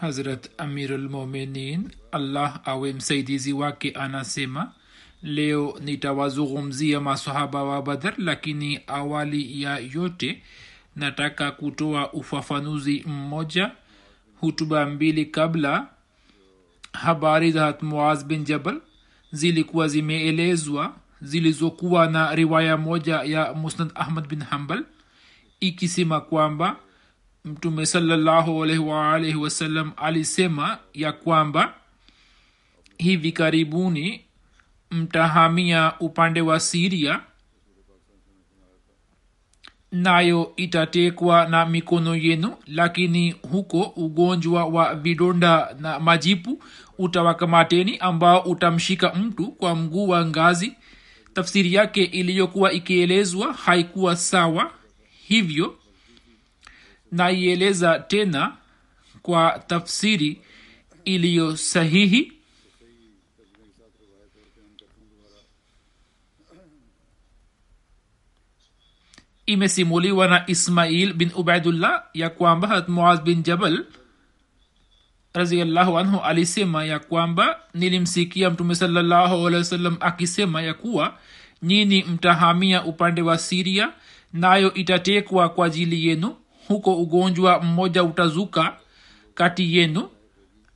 Hazrat amirulmuminin allah awe msaidizi wake anasema leo nitawazungumzia masahaba wa badr lakini awali ya yote nataka kutoa ufafanuzi mmoja hutuba mbili kabla. Habari za muaz bin jabal zilikuwa zimeelezwa zilizokuwa na riwaya moja ya musnad ahmad bin hambal ikisema kwamba mtume salallahu alaihi waalaihi wasallam alisema ya kwamba hivi karibuni mtahamia upande wa siria nayo itatekwa na mikono yenu lakini huko ugonjwa wa vidonda na majipu utawakamateni ambao utamshika mtu kwa mguu wa ngazi. Tafsiri yake iliyokuwa ikielezwa haikuwa sawa hivyo naieleza tena kwa tafsiri iliyo sahihi. Imesimuliwa na ismail bin ubaidullah ya kwamba hat muaz bin jabal raziallahu anhu alisema ya kwamba nilimsikia mtume salallahu alehi wasallam akisema ya kuwa nyini mtahamia upande wa siria nayo itatekwa kwa ajili yenu huko ugonjwa mmoja utazuka kati yenu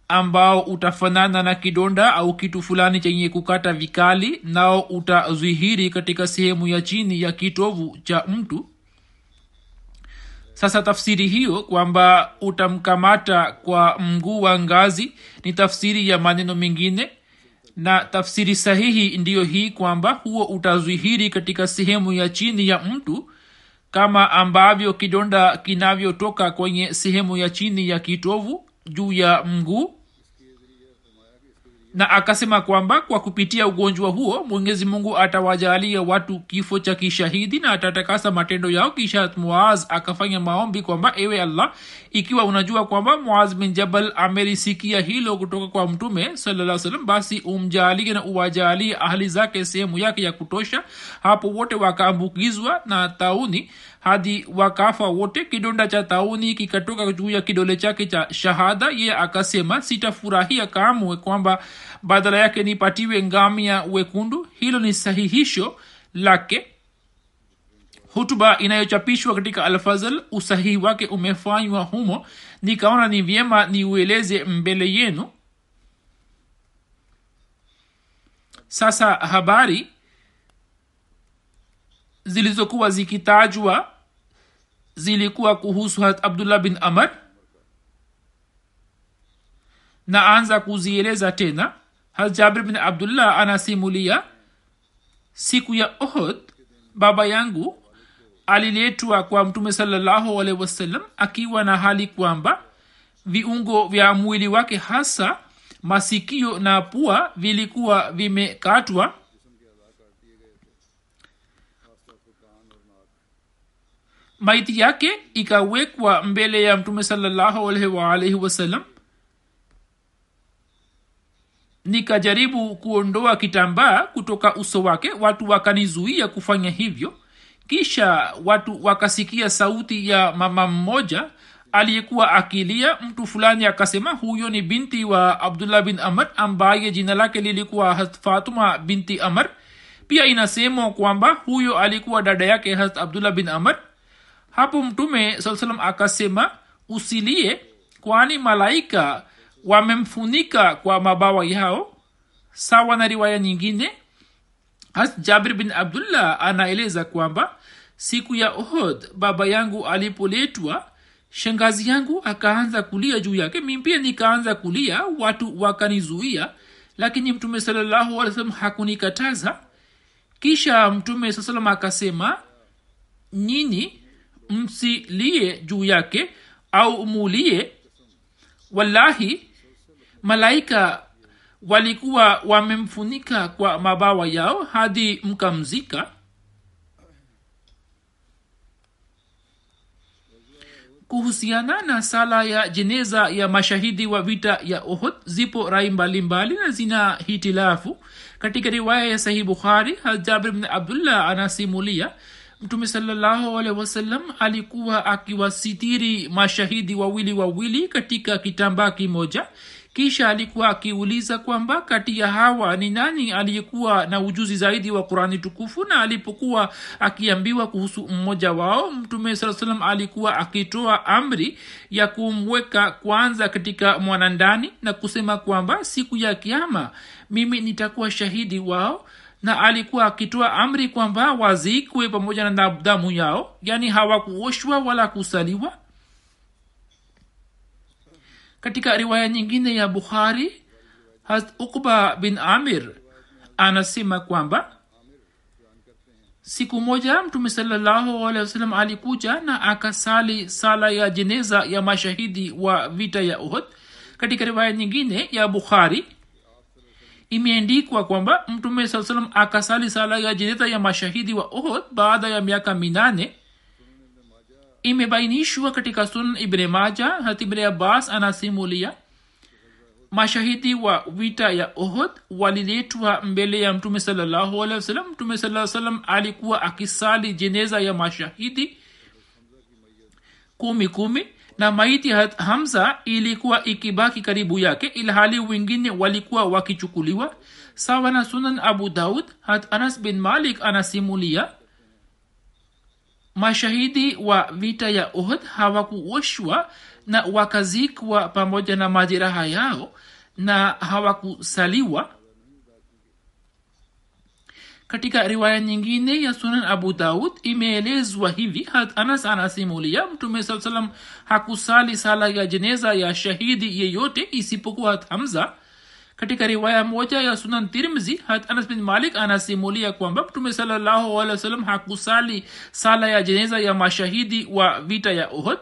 ambao utafanana na kidonda au kitu fulani chenye kukata vikali nao utazihiri katika sehemu ya chini ya kitovu cha mtu. Sasa tafsiri hiyo kwamba utamkamata kwa mguu wa ngazi ni tafsiri ya maneno mengine na tafsiri sahihi ndiyo hii kwamba huo utazihiri katika sehemu ya chini ya mtu kama ambavyo kidonda kinavyotoka kwenye sehemu ya chini ya kitovu juu ya mguu na akasema kwamba kwa kupitia ugonjwa huo mwenyezi mungu atawajalia watu kifo cha kishahidi na atatakasa matendo yao. Kisha muaz akafanya maombi kwamba ewe allah ikiwa unajua kwamba muaz bin jabal amelisikia hilo kutoka kwa mtume salaa salam basi umjalie na uwajalie ahli zake sehemu yake ya kutosha. Hapo wote wakaambukizwa na tauni hadi wakafa wote. Kidonda cha tauni kikatoka juu ya kidole chake cha shahada. Ye akasema sitafurahia kamwe kwamba badala yake nipatiwe ngamia wekundu. Hilo ni sahihisho lake. Hutuba inayochapishwa katika alfazal usahihi wake umefanywa humo. Nikaona ni vyema niueleze mbele yenu. Sasa habari zilizokuwa zikitajwa zilikuwa kuhusu hat abdullah bin amar na anza kuzieleza tena hat jabir bin abdullah anasimulia siku ya ohod baba yangu aliletwa kwa mtume salallahu alaihi wasallam akiwa na hali kwamba viungo vya mwili wake hasa masikio na pua vilikuwa vimekatwa maiti yake ikawekwa mbele ya mtume salallahu wasalam nikajaribu kuondoa kitambaa kutoka uso wake watu wakanizuia kufanya hivyo. Kisha watu wakasikia sauti ya mama mmoja aliyekuwa akilia. Mtu fulani akasema huyo ni binti wa abdullah bin amr ambaye jina lake lilikuwa fatuma binti amr. Pia inasemwa kwamba huyo alikuwa dada yake hat abdullah bin amr hapo mtume saa akasema usilie kwani malaika wamemfunika kwa mabawa yao. Sawa na riwaya nyingine has jabir bin abdullah anaeleza kwamba siku ya ohod baba yangu alipoletwa shangazi yangu akaanza kulia juu yake. Mi pia nikaanza kulia watu wakanizuia lakini mtume wasallam hakunikataza. Kisha mtume saa salam akasema nyini msilie juu yake au muulie wallahi malaika walikuwa wamemfunika kwa mabawa yao hadi mkamzika. Kuhusiana na sala ya jeneza ya mashahidi wa vita ya ohod zipo rai mbalimbali na zina hitilafu. Katika riwaya ya sahih bukhari hajabir bn abdullah anasimulia mtume salallahu alehi wasallam alikuwa akiwasitiri mashahidi wawili wawili katika kitambaa kimoja. Kisha alikuwa akiuliza kwamba kati ya hawa ni nani aliyekuwa na ujuzi zaidi wa qurani tukufu? Na alipokuwa akiambiwa kuhusu mmoja wao mtume saa salam alikuwa akitoa amri ya kumweka kwanza katika mwanandani na kusema kwamba siku ya kiama mimi nitakuwa shahidi wao na alikuwa akitoa amri kwamba wazikwe pamoja na damu yao yani hawakuoshwa wala kusaliwa. Katika riwaya nyingine ya bukhari ukba bin amir anasema kwamba siku moja mtume salallahu alikuja na akasali sala ya jeneza ya mashahidi wa vita ya uhud. Katika riwaya nyingine ya bukhari imeendikwa kwamba mtume saa salam akasali sala ya jeneza ya mashahidi wa ohod baada ya miaka minane. Imebainishwa katika sunan ibne maja hat ibne abbas anasimulia mashahidi wa vita ya ohod waliletwa mbele ya mtume alehi mtume saa salam alikuwa akisali jeneza ya mashahidi kumi kumi na maiti hamza ilikuwa ikibaki karibu yake ilhali wengine walikuwa wakichukuliwa. Sawa na sunan abu daud hat anas bin malik anasimulia mashahidi wa vita ya uhd hawakuoshwa na wakazikwa pamoja na majeraha yao na hawakusaliwa katika riwaya nyingine ya sunan abu daud imeelezwa hivi hat anas anasimulia mtume saa salam hakusali sala ya jeneza ya shahidi yeyote isipokuwa hat hamza. Katika riwaya moja ya sunan tirmzi hat anas bin malik anasimulia kwamba mtume salallahu hakusali sala ya jeneza ya mashahidi wa vita ya uhud.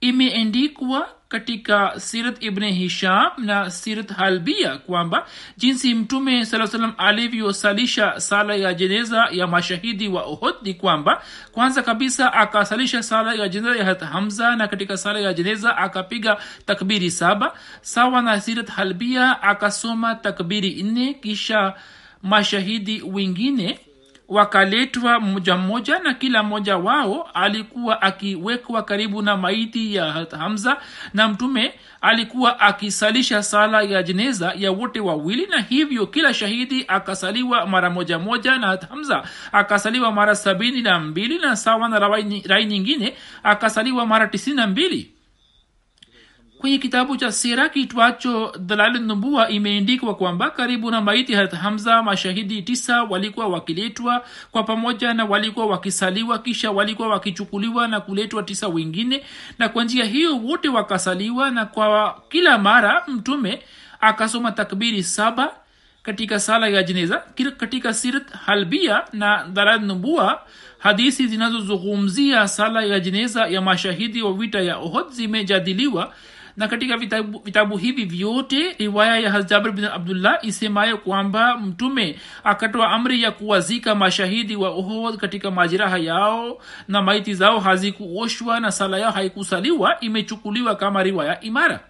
Imeendikwa katika sirat ibne hisham na sirat halbia kwamba jinsi mtume saa salam alivyosalisha sala ya jeneza ya mashahidi wa uhud ni kwamba kwanza kabisa akasalisha sala ya jeneza ya hamza na katika sala ya jeneza akapiga takbiri saba sawa na sirat halbia akasoma takbiri nne kisha mashahidi wengine wakaletwa mmoja mmoja na kila mmoja wao alikuwa akiwekwa karibu na maiti ya hamza na mtume alikuwa akisalisha sala ya jeneza ya wote wawili na hivyo kila shahidi akasaliwa mara moja moja na hamza akasaliwa mara sabini na mbili na sawa na rai nyingine akasaliwa mara tisini na mbili kwenye kitabu cha sira kitwacho dalali nubua imeendikwa kwamba karibu na maiti harat hamza mashahidi tisa walikuwa wakiletwa kwa pamoja na walikuwa wakisaliwa kisha walikuwa wakichukuliwa na kuletwa tisa wengine na kwa njia hiyo wote wakasaliwa na kwa kila mara mtume akasoma takbiri saba katika sala ya jeneza katika sirat halbia na nubua hadisi zinazozungumzia sala ya jeneza ya mashahidi wa vita ya ohod zimejadiliwa na katika vitabu, vitabu hivi vyote riwaya ya hazjabir bin abdullah isemayo kwamba mtume akatoa amri ya kuwazika mashahidi wa uhod katika majeraha yao na maiti zao hazikuoshwa na sala yao haikusaliwa imechukuliwa kama riwaya imara.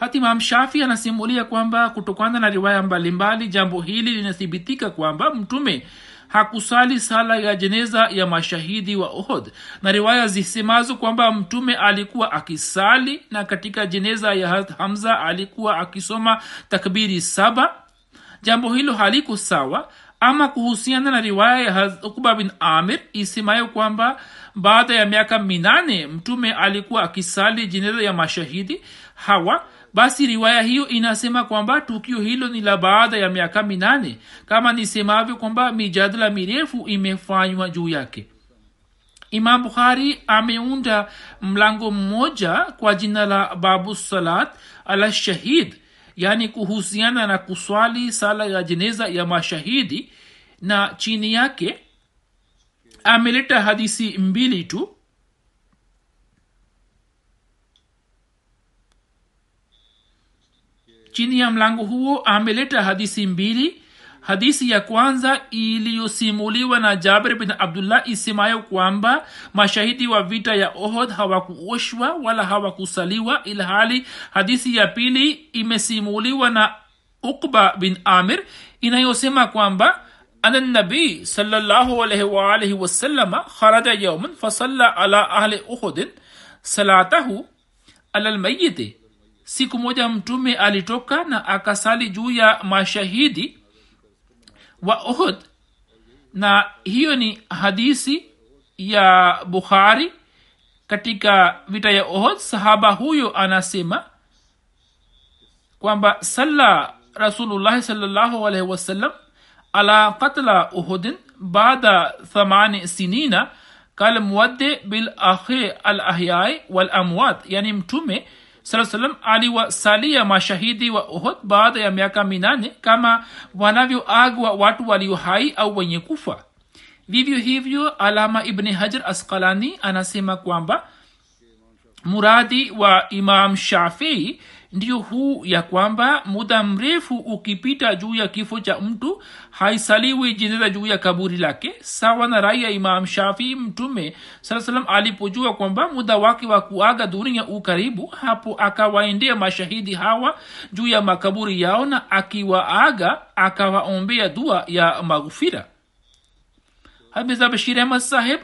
Hata shafi anasimulia kwamba kutokana na riwaya mbalimbali jambo hili linathibitika kwamba mtume hakusali sala ya jeneza ya mashahidi wa ohod na riwaya zisemazo kwamba mtume alikuwa akisali na katika jeneza ya hamza alikuwa akisoma takbiri saba. Jambo hilo haliko sawa. Ama kuhusiana na riwaya ya ukba bin amir isemayo kwamba baada ya miaka minane mtume alikuwa akisali jeneza ya mashahidi. Hawa basi riwaya hiyo inasema kwamba tukio hilo ni la baada ya miaka minane kama nisemavyo kwamba mijadala mirefu imefanywa juu yake. Imam bukhari ameunda mlango mmoja kwa jina la babu salat ala shahid yaani kuhusiana na kuswali sala ya jeneza ya mashahidi na chini yake ameleta hadisi mbili tu chini ya mlango huo ameleta hadisi mbili. Hadisi ya kwanza iliyosimuliwa na jabir bin abdullah isemayo kwamba mashahidi wa vita ya ohod hawakuoshwa wala hawakusaliwa ilhali hadisi ya pili imesimuliwa na ukba bin amir inayosema kwamba ana nabii salllahu wasalama kharaja yauman fasalla ala ahli uhudin salatahu ala lmayiti siku moja mtume alitoka na akasali juu ya mashahidi wa uhud. Na hiyo ni hadisi ya bukhari. Katika vita ya ohod sahaba huyo anasema kwamba salla rasulullahi salllahu alaihi wasallam ala katla uhudin baada thamani sinina kalmuwadde bil akhi al yani mtume saa salam aliwasalia mashahidi wa uhud baada ya miaka minane kama wanavyoagwa watu walio hai au wenye kufa. Vivyo hivyo alama ibni hajar askalani anasema kwamba muradi wa imam shafii ndiyo huu ya kwamba muda mrefu ukipita juu ya kifo cha mtu haisaliwi jeneza juu ya kaburi lake sawa na rai ya imam shafii mtume saa salam alipojua kwamba muda wake wa kuaga dunia ukaribu hapo akawaendea mashahidi hawa juu ya makaburi yao na akiwaaga akawaombea dua ya maghufira mirza bashir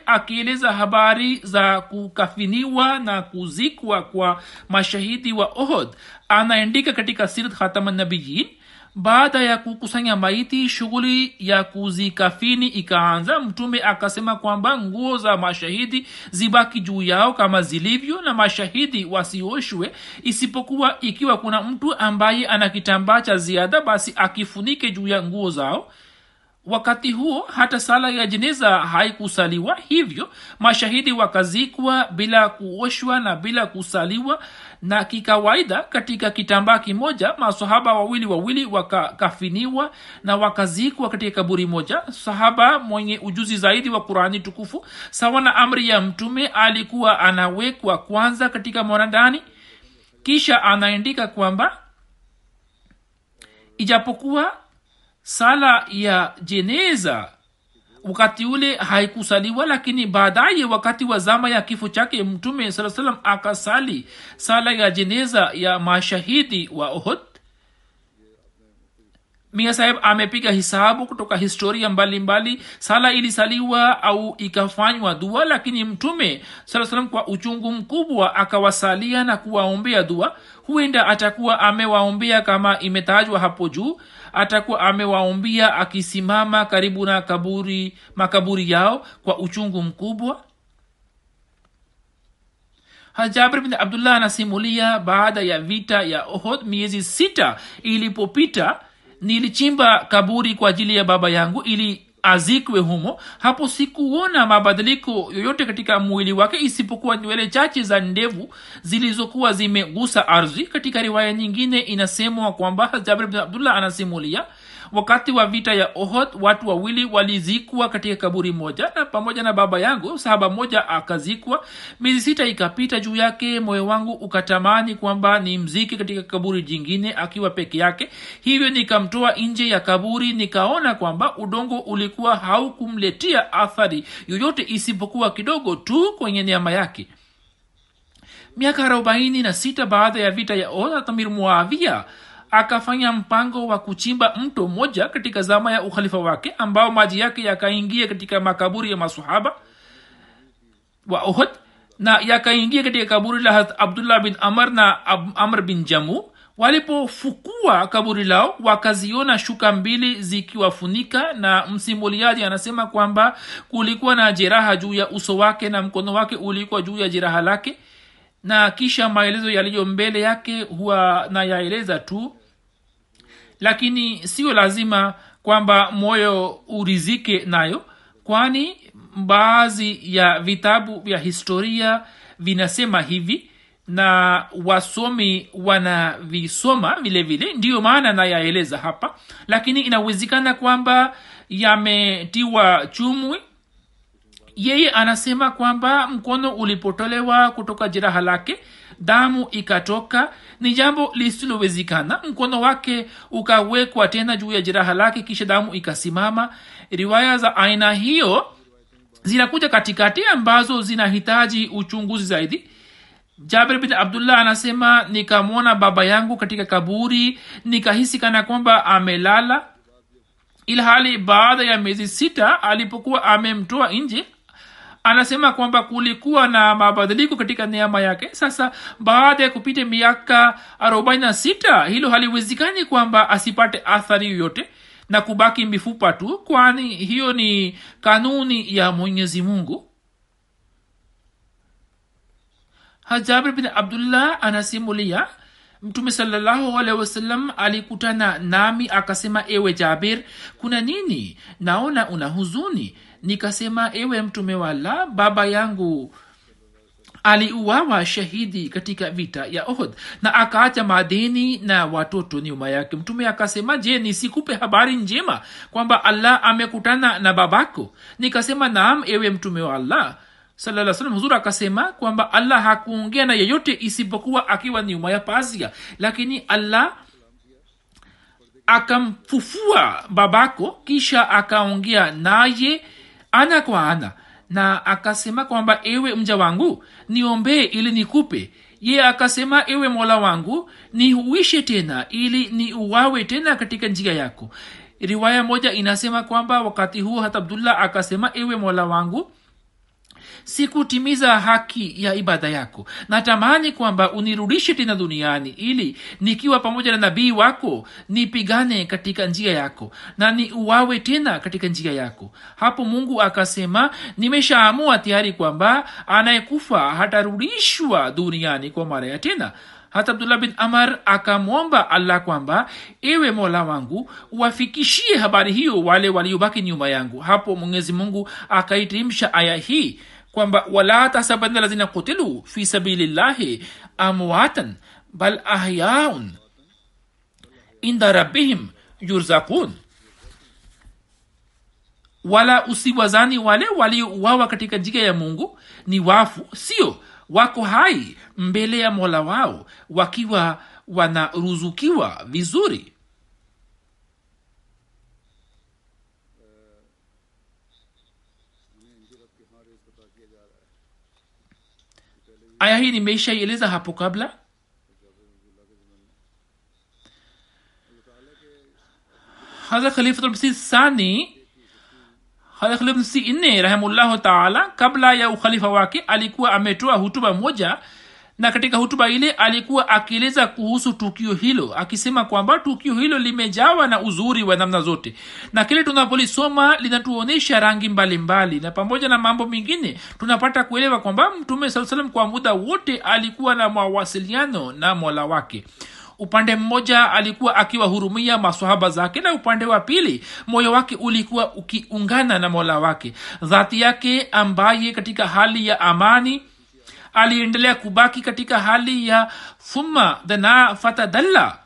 akieleza habari za kukafiniwa na kuzikwa kwa mashahidi wa ohod anaandika katika sirat khatamanabiyin baada ya kukusanya maiti shughuli ya kuzikafini ikaanza. Mtume akasema kwamba nguo za mashahidi zibaki juu yao kama zilivyo na mashahidi wasioshwe. Isipokuwa ikiwa kuna mtu ambaye ana kitambaa cha ziada basi akifunike juu ya nguo zao wakati huo hata sala ya jeneza haikusaliwa hivyo mashahidi wakazikwa bila kuoshwa na bila kusaliwa. Na kikawaida katika kitambaa kimoja masahaba wawili wawili wakakafiniwa na wakazikwa katika kaburi moja. Sahaba mwenye ujuzi zaidi wa qurani tukufu sawa na amri ya mtume alikuwa anawekwa kwanza katika mwanadani kisha anaandika kwamba ijapokuwa sala ya jeneza wakati ule haikusaliwa lakini baadaye wakati wa zama ya kifo chake mtume saa salam akasali sala ya jeneza ya mashahidi wa ohod mia saheb amepiga hisabu kutoka historia mbalimbali mbali. sala ilisaliwa au ikafanywa dua lakini mtume saa salam kwa uchungu mkubwa akawasalia na kuwaombea dua huenda atakuwa amewaombea kama imetajwa hapo juu atakuwa amewaombia akisimama karibu na kaburi makaburi yao kwa uchungu mkubwa. Hajabir bin abdullah anasimulia baada ya vita ya ohod miezi sita ilipopita nilichimba kaburi kwa ajili ya baba yangu ili azikwe humo hapo sikuona mabadiliko yoyote katika mwili wake isipokuwa nywele chache za ndevu zilizokuwa zimegusa ardhi. Katika riwaya nyingine inasemwa kwamba jabir bin abdullah anasimulia wakati wa vita ya ohod watu wawili walizikwa katika kaburi moja na pamoja na baba yangu sahaba moja akazikwa. Miezi sita ikapita juu yake moyo wangu ukatamani kwamba ni mziki katika kaburi jingine akiwa peke yake. Hivyo nikamtoa nje ya kaburi nikaona kwamba udongo ulikuwa haukumletia athari yoyote isipokuwa kidogo tu kwenye neama yake. Miaka arobaini na sita baada ya vita ya ohd tamir muavia akafanya mpango wa kuchimba mto mmoja katika zama ya ukhalifa wake ambao maji yake yakaingia katika makaburi ya masahaba wa uhud na yakaingia katika kaburi la abdullah bin amr na Ab- amr bin jamu. Walipofukua kaburi lao wakaziona shuka mbili zikiwafunika na msimuliaji anasema kwamba kulikuwa na jeraha juu ya uso wake na mkono wake ulikuwa juu ya jeraha lake na kisha maelezo yaliyo mbele yake huwa nayaeleza tu lakini sio lazima kwamba moyo urizike nayo kwani baadhi ya vitabu vya historia vinasema hivi na wasomi wanavisoma vile vile. Ndiyo maana nayaeleza hapa. Lakini inawezekana kwamba yametiwa chumwi. Yeye anasema kwamba mkono ulipotolewa kutoka jeraha lake damu ikatoka ni jambo lisilowezekana. Mkono wake ukawekwa tena juu ya jeraha lake kisha damu ikasimama. Riwaya za aina hiyo zinakuja katikati ambazo zinahitaji uchunguzi zaidi. Jabir bin abdullah anasema nikamwona baba yangu katika kaburi nikahisi kana kwamba amelala. Ilhali baada ya miezi sita alipokuwa amemtoa nje anasema kwamba kulikuwa na mabadiliko katika neema yake. Sasa baada ya kupita miaka 46 hilo haliwezekani kwamba asipate athari yoyote na kubaki mifupa tu kwani hiyo ni kanuni ya mwenyezi mungu. Hajabir bin abdullah anasimulia mtume salallahu alehi wasallam alikutana nami akasema ewe jabir kuna nini? Naona una huzuni nikasema ewe mtume wala baba yangu aliuawa shahidi katika vita ya ohd na akaacha madeni na watoto nyuma yake. Mtume akasema je nisikupe habari njema kwamba allah amekutana na babako? Nikasema naam ewe mtume wa allah. Salaa huzur akasema kwamba allah hakuongea na yeyote isipokuwa akiwa nyuma ya pazia. Lakini allah akamfufua babako kisha akaongea naye ana kwa ana na akasema kwamba ewe mja wangu niombee ili nikupe. Ye akasema ewe mola wangu nihuishe tena ili ni uwawe tena katika njia yako. Riwaya moja inasema kwamba wakati huo hata abdullah akasema ewe mola wangu sikutimiza haki ya ibada yako. Natamani kwamba unirudishe tena duniani ili nikiwa pamoja na nabii wako nipigane katika njia yako na ni uwawe tena katika njia yako. Hapo mungu akasema nimeshaamua tayari kwamba anayekufa hatarudishwa duniani kwa mara ya tena. Hata abdullah bin amar akamwomba allah kwamba ewe mola wangu wafikishie habari hiyo wale waliobaki nyuma yangu. Hapo mwenyezi mungu akaitirimsha aya hii kwamba wala tasabanna lazina kutilu fi sabilillahi amwatan bal ahyaun inda rabbihim yurzakun wala usiwazani wale waliouawa katika njia ya mungu ni wafu sio? Wako hai mbele ya mola wao wakiwa wanaruzukiwa vizuri aya hii nimeishaieleza hapo kabla. Hadha khalifatulmsi sani hadha khalifatulmsi nne rahimullahu taala kabla ya ukhalifa wake alikuwa ametoa hutuba moja na katika hutuba ile alikuwa akieleza kuhusu tukio hilo akisema kwamba tukio hilo limejawa na uzuri wa namna zote na kile tunapolisoma linatuonyesha rangi mbalimbali mbali. na pamoja na mambo mengine tunapata kuelewa kwamba mtume saa salam kwa muda wote alikuwa na mawasiliano na mola wake upande mmoja alikuwa akiwahurumia maswahaba zake na upande wa pili moyo wake ulikuwa ukiungana na mola wake dhati yake ambaye katika hali ya amani aliendelea kubaki katika hali ya thumma dhana fatadalla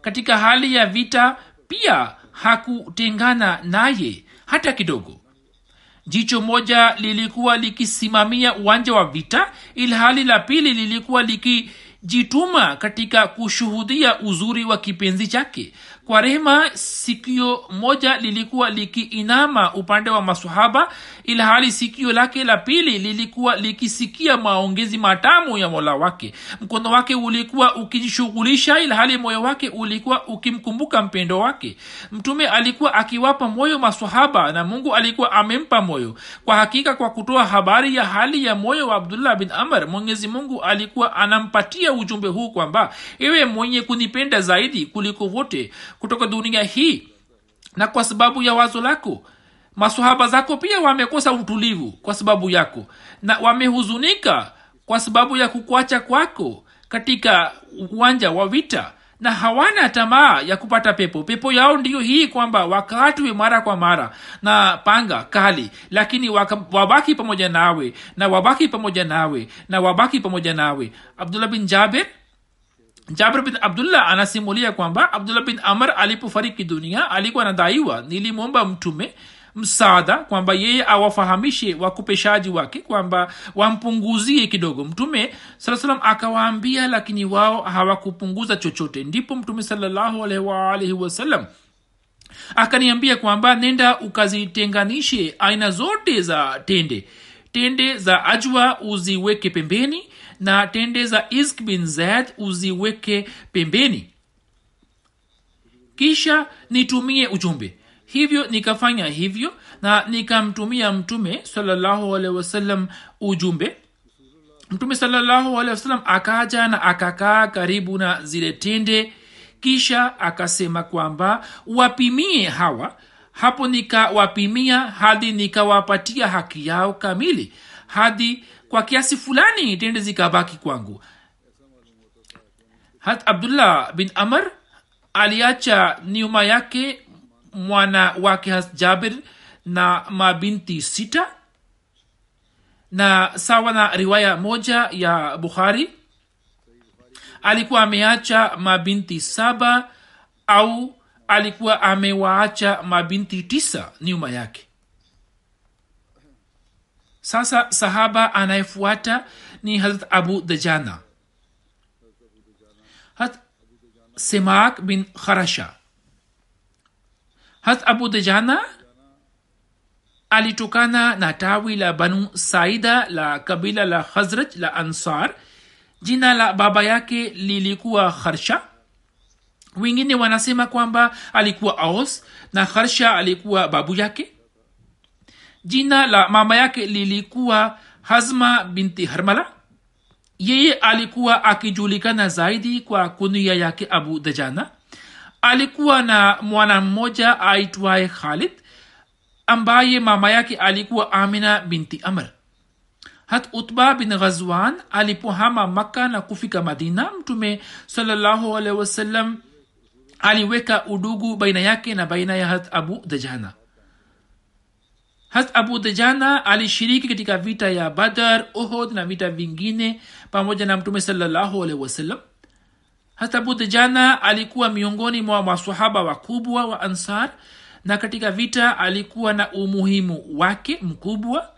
katika hali ya vita pia hakutengana naye hata kidogo. Jicho moja lilikuwa likisimamia uwanja wa vita ilhali la pili lilikuwa likijituma katika kushuhudia uzuri wa kipenzi chake kwa rehema sikio moja lilikuwa likiinama upande wa masahaba ilhali sikio lake la pili lilikuwa likisikia maongezi matamu ya mola wake. Mkono wake ulikuwa ukijishughulisha ilhali moyo wake ulikuwa ukimkumbuka mpendo wake. Mtume alikuwa akiwapa moyo masahaba na mungu alikuwa amempa moyo. Kwa hakika kwa kutoa habari ya hali ya moyo wa abdullah bin amr mwenyezi mungu alikuwa anampatia ujumbe huu kwamba iwe mwenye kunipenda zaidi kuliko wote kutoka dunia hii na kwa sababu ya wazo lako. Masahaba zako pia wamekosa utulivu kwa sababu yako na wamehuzunika kwa sababu ya kukuacha kwako katika uwanja wa vita na hawana tamaa ya kupata pepo. Pepo yao ndiyo hii kwamba wakatwe mara kwa mara na panga kali lakini waka, wabaki pamoja nawe na wabaki pamoja nawe na wabaki pamoja nawe. Abdullah bin jaber jabir bin abdullah anasimulia kwamba abdullah bin amr alipofariki dunia alikuwa anadaiwa nilimwomba mtume msaada kwamba yeye awafahamishe wakopeshaji wake kwamba wampunguzie kidogo. Mtume salam akawaambia lakini wao hawakupunguza chochote. Ndipo mtume salallahu alaihi akaniambia kwamba nenda ukazitenganishe aina zote za tende. Tende za ajwa uziweke pembeni na tende za isk bin zad uziweke pembeni. Kisha nitumie ujumbe. Hivyo nikafanya hivyo na nikamtumia mtume salallahu wasallam ujumbe. Mtume salallahu alehi wasallam akaja na akakaa karibu na zile tende kisha akasema kwamba wapimie hawa. Hapo nikawapimia hadi nikawapatia haki yao kamili hadi kwa kiasi fulani tende zikabaki kwangu. Hat abdullah bin amr aliacha nyuma yake mwana wake has jabir na mabinti sita. Na sawa na riwaya moja ya bukhari alikuwa ameacha mabinti saba au alikuwa amewaacha mabinti tisa nyuma yake sasa sahaba anayefuata ni hazrat abu dajana. Hat semak bin kharasha. Hat abu dajana alitokana na tawi la banu saida la kabila la khazraj la ansar. Jina la baba yake lilikuwa kharsha. Wengine wanasema kwamba alikuwa aos na kharsha alikuwa babu yake jina la mama yake lilikuwa hazma binti harmala. Yeye alikuwa akijulikana zaidi kwa kunia yake abu dajana. Alikuwa na mwana mmoja aitwaye khalid ambaye mama yake alikuwa amina binti amr. Hat utba bin ghazwan alipohama makka na kufika madina mtume salallahu alaihi wasallam aliweka udugu baina yake na baina ya hat abu dajana hat abu dajana alishiriki katika vita ya badar uhud na vita vingine pamoja na mtume salallahu alaihi wasallam. Hat abu dajana alikuwa miongoni mwa masahaba wakubwa wa ansar na katika vita alikuwa na umuhimu wake mkubwa.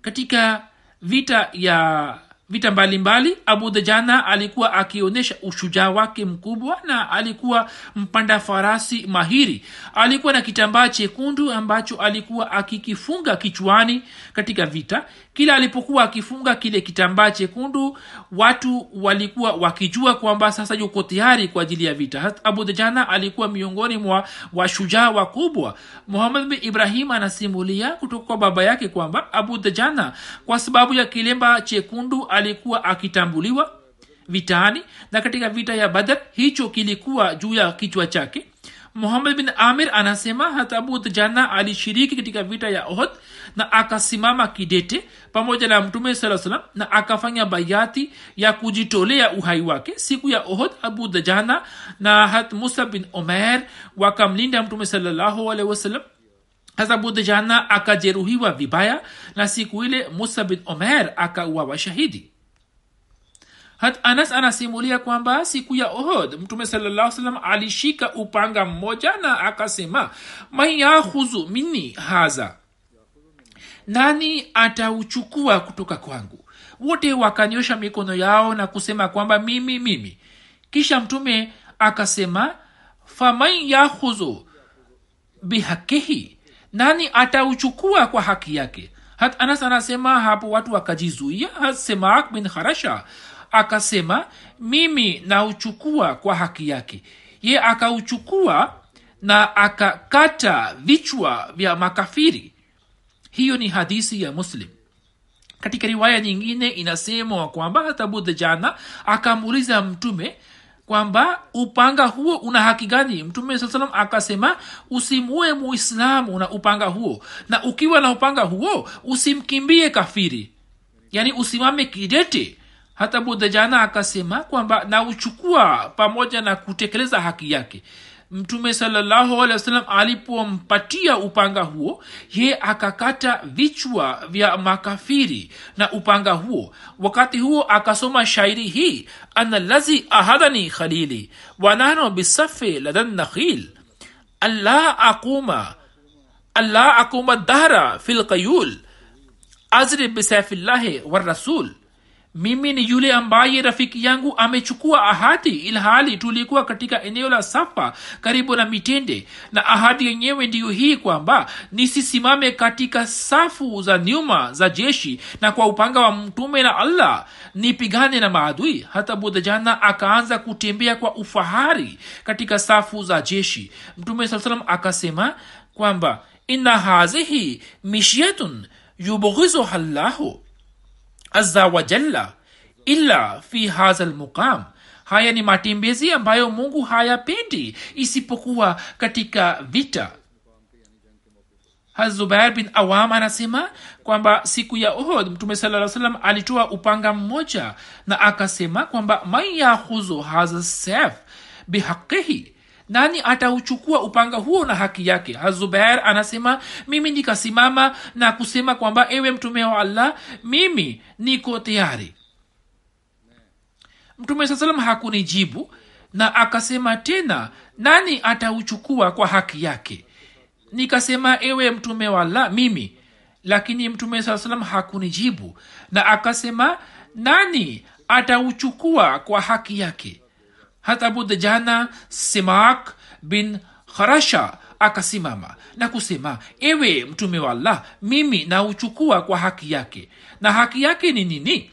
Katika vita ya vita mbalimbali. Abudhajana alikuwa akionyesha ushujaa wake mkubwa na alikuwa mpanda farasi mahiri. Alikuwa na kitambaa chekundu ambacho alikuwa akikifunga kichwani katika vita kila alipokuwa akifunga kile kitambaa chekundu watu walikuwa wakijua kwamba sasa yuko tayari kwa ajili ya vita. Abu dajana alikuwa miongoni mwa washujaa wakubwa. Muhammad bin ibrahim anasimulia kutoka kwa baba yake kwamba abu dajana kwa sababu ya kilemba chekundu alikuwa akitambuliwa vitani na katika vita ya badar hicho kilikuwa juu ya kichwa chake muhammad bin amir anasema hata abu dajana alishiriki katika vita ya ohd na akasimama kidete pamoja na mtume saa salam na akafanya bayati ya kujitolea uhai wake. Siku ya ohd abu na hat musa bin omer wakamlinda mtume salallahu wasalam hasa akajeruhiwa vibaya na siku ile musa bin omer akauawa shahidi hat anas anasimulia kwamba siku ya ohod mtume salallah salam alishika upanga mmoja na akasema mayahuzu mini haza. Nani atauchukua kutoka kwangu? Wote wakanyosha mikono yao na kusema kwamba mimi mimi. Kisha mtume akasema faman yahuzu bihakihi. Nani atauchukua kwa haki yake? Hat anas anasema hapo watu wakajizuia semak bin harasha akasema mimi nauchukua kwa haki yake. Ye akauchukua na akakata vichwa vya makafiri. Hiyo ni hadisi ya muslim. Katika riwaya nyingine inasemwa kwamba hata budhajana akamuuliza mtume kwamba upanga huo una haki gani? Mtume saa salam akasema usimue muislamu na upanga huo na ukiwa na upanga huo usimkimbie kafiri. Yaani usimame kidete hata budhajana akasema kwamba nauchukua pamoja na kutekeleza haki yake. Mtume wasallam alipompatia upanga huo ye akakata vichwa vya makafiri na upanga huo. Wakati huo akasoma shairi hii analazi ahadani khalili wanano bisafi ladan nakhil. Allah aquma allah aquma dahra fi lqayul azri bisaifillahi warasul mimi ni yule ambaye rafiki yangu amechukua ahadi ilhali tulikuwa katika eneo la safa karibu na mitende. Na ahadi yenyewe ndiyo hii kwamba nisisimame katika safu za nyuma za jeshi na kwa upanga wa mtume na allah. Nipigane na maadui. Hata budhajana akaanza kutembea kwa ufahari katika safu za jeshi. Mtume salam akasema kwamba inna hazihi mishyatun yubghizuha llahu aza wajalla illa fi hadha lmuqam haya ni matembezi ambayo mungu hayapendi isipokuwa katika vita. Hazubair bin awam anasema kwamba siku ya ohod mtume saa salam alitoa upanga mmoja na akasema kwamba man yahuzu hadha sef bihaqihi nani atauchukua upanga huo na haki yake? Hazubair anasema mimi nikasimama na kusema kwamba ewe mtume wa allah mimi niko tayari. Mtume saa salam hakunijibu na akasema tena nani atauchukua kwa haki yake? Nikasema ewe mtume wa allah mimi. Lakini mtume saa salam hakunijibu na akasema nani atauchukua kwa haki yake hata budjana simak bin kharasha akasimama na kusema ewe mtume wa allah mimi nauchukua kwa haki yake. Na haki yake ni nini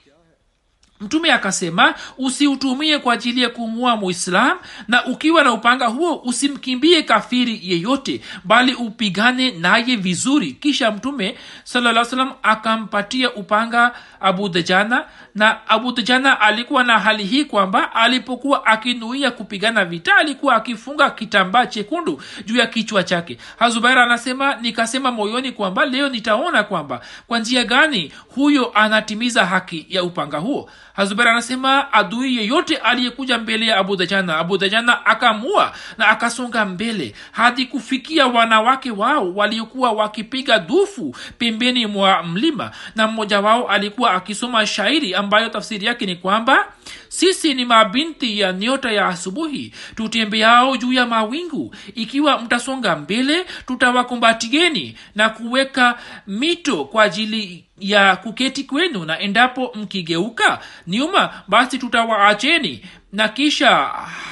mtume akasema usiutumie kwa ajili ya kumua muislam na ukiwa na upanga huo usimkimbie kafiri yeyote bali upigane naye vizuri. Kisha mtume salaa akampatia upanga abudajana na abudajana alikuwa na hali hii kwamba alipokuwa akinuia kupigana vita alikuwa akifunga kitambaa chekundu juu ya kichwa chake. Hazubaira anasema nikasema moyoni kwamba leo nitaona kwamba kwa njia gani huyo anatimiza haki ya upanga huo hazubair anasema adui yeyote aliyekuja mbele ya abudhajana abudhajana akamua na akasonga mbele hadi kufikia wanawake wao waliokuwa wakipiga dufu pembeni mwa mlima. Na mmoja wao alikuwa akisoma shairi ambayo tafsiri yake ni kwamba sisi ni mabinti ya nyota ya asubuhi tutembeao juu ya mawingu. Ikiwa mtasonga mbele tutawakumbatieni na kuweka mito kwa ajili ya kuketi kwenu na endapo mkigeuka nyuma basi tutawaacheni. Na kisha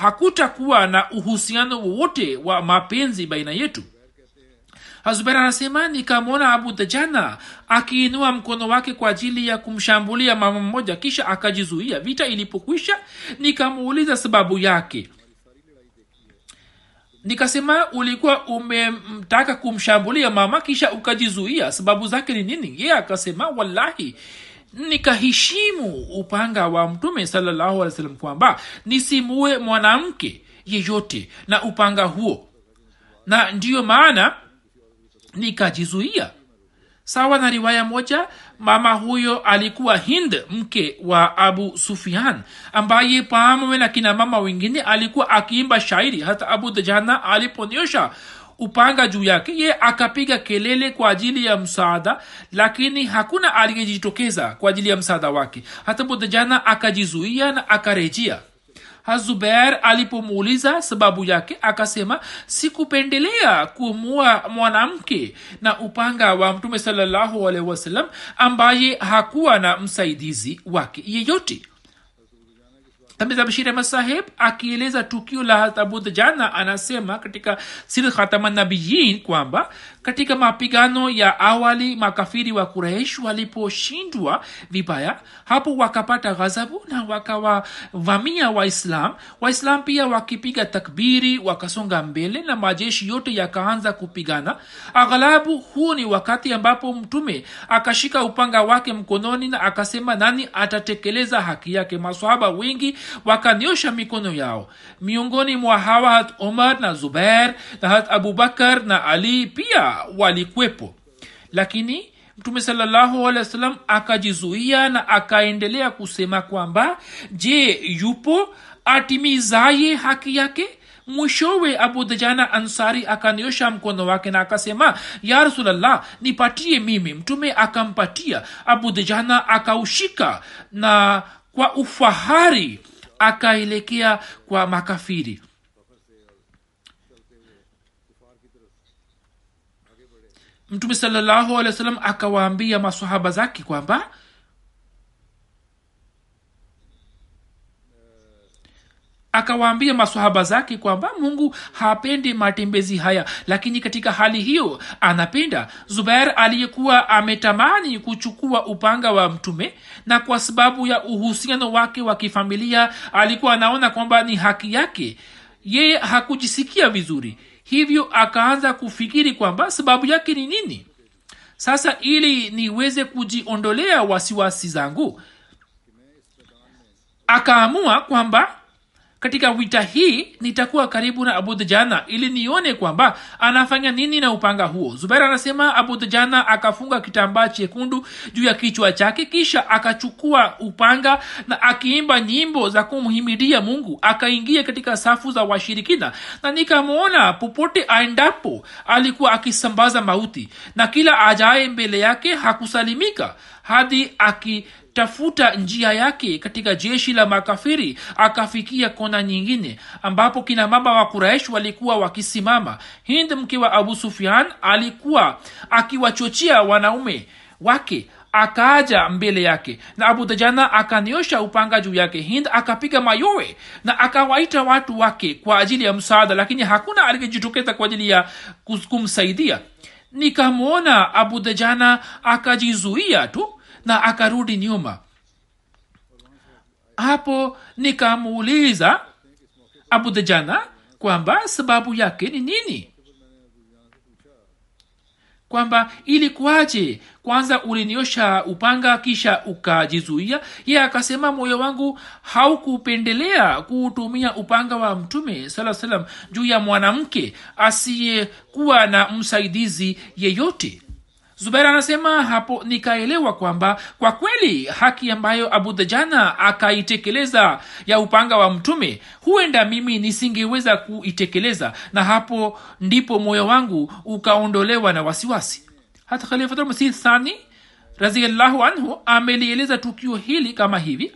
hakutakuwa na uhusiano wowote wa mapenzi baina yetu. Hazubair anasema nikamwona abu dajana akiinua mkono wake kwa ajili ya kumshambulia mama mmoja kisha akajizuia. Vita ilipokwisha nikamuuliza sababu yake nikasema ulikuwa umemtaka kumshambulia mama kisha ukajizuia. Sababu zake ni nini? Ye akasema wallahi nikaheshimu upanga wa mtume wasallam kwamba nisimue mwanamke yeyote na upanga huo. Na ndiyo maana nikajizuia. Sawa na riwaya moja mama huyo alikuwa hind mke wa abu sufian ambaye pamoja na kina mama wengine alikuwa akiimba shairi. Hata abu dajana aliponyosha upanga juu yake ye akapiga kelele kwa ajili ya msaada lakini hakuna aliyejitokeza kwa ajili ya msaada wake. Hata budajana akajizuia na akarejea hazuber alipomuuliza sababu yake akasema sikupendelea kumua mwanamke na upanga wa mtume salallahu alaihi wasallam ambaye hakuwa na msaidizi wake yeyote. Tamiza bashir ahmad saheb akieleza tukio la hatabud anasema katika sir khatamanabiyin kwamba katika mapigano ya awali makafiri wa kureish waliposhindwa vibaya hapo wakapata ghadhabu na wakawavamia waislam. Waislam pia wakipiga takbiri wakasonga mbele na majeshi yote yakaanza kupigana. Aghalabu huu ni wakati ambapo mtume akashika upanga wake mkononi na akasema nani atatekeleza haki yake. Maswahaba wengi wakanyosha mikono yao. Miongoni mwa hawa hat omar na zubair na hat abubakar na ali pia walikwepo lakini mtume salallahu alehi wa sallam akajizuia na akaendelea kusema kwamba je yupo atimizaye haki yake? Mwishowe abu dajana ansari akaniosha mkono wake na akasema ya rasulllah nipatie mimi. Mtume akampatia abu dajana akaushika na kwa ufahari akaelekea kwa makafiri mtume salllahu alehi wa sallam akawaambia masahaba zake kwamba akawaambia masahaba zake kwamba mungu hapendi matembezi haya. Lakini katika hali hiyo anapenda zubair aliyekuwa ametamani kuchukua upanga wa mtume na kwa sababu ya uhusiano wake wa kifamilia alikuwa anaona kwamba ni haki yake. Yeye hakujisikia vizuri hivyo akaanza kufikiri kwamba sababu yake ni nini? Sasa ili niweze kujiondolea wasiwasi zangu akaamua kwamba katika wita hii nitakuwa karibu na abudjana ili nione kwamba anafanya nini na upanga huo. Zubair anasema abudjana akafunga kitambaa chekundu juu ya kichwa chake kisha akachukua upanga na akiimba nyimbo za kumhimidia mungu akaingia katika safu za washirikina na nikamwona popote aendapo alikuwa akisambaza mauti na kila ajaye mbele yake hakusalimika hadi aki tafuta njia yake katika jeshi la makafiri akafikia kona nyingine ambapo kina mama wa kuraish walikuwa wakisimama. Hind mke wa abu sufian alikuwa akiwachochea wanaume wake akaaja mbele yake na abu dajana akaniosha upanga juu yake. Hind akapiga mayowe na akawaita watu wake kwa ajili ya msaada lakini hakuna aliyejitokeza kwa ajili ya kumsaidia. Nikamwona abu dajana akajizuia tu na akarudi nyuma. Hapo nikamuuliza abudjana kwamba sababu yake ni nini? Kwamba ilikuwaje? Kwanza uliniosha upanga kisha ukajizuia? Ye akasema moyo wangu haukupendelea kuutumia upanga wa mtume saa salam juu ya mwanamke asiyekuwa na msaidizi yeyote zubair anasema hapo nikaelewa kwamba kwa kweli haki ambayo abudhajana akaitekeleza ya upanga wa mtume huenda mimi nisingeweza kuitekeleza na hapo ndipo moyo wangu ukaondolewa na wasiwasi. Hata khalifatulmasih thani raziallahu anhu amelieleza tukio hili kama hivi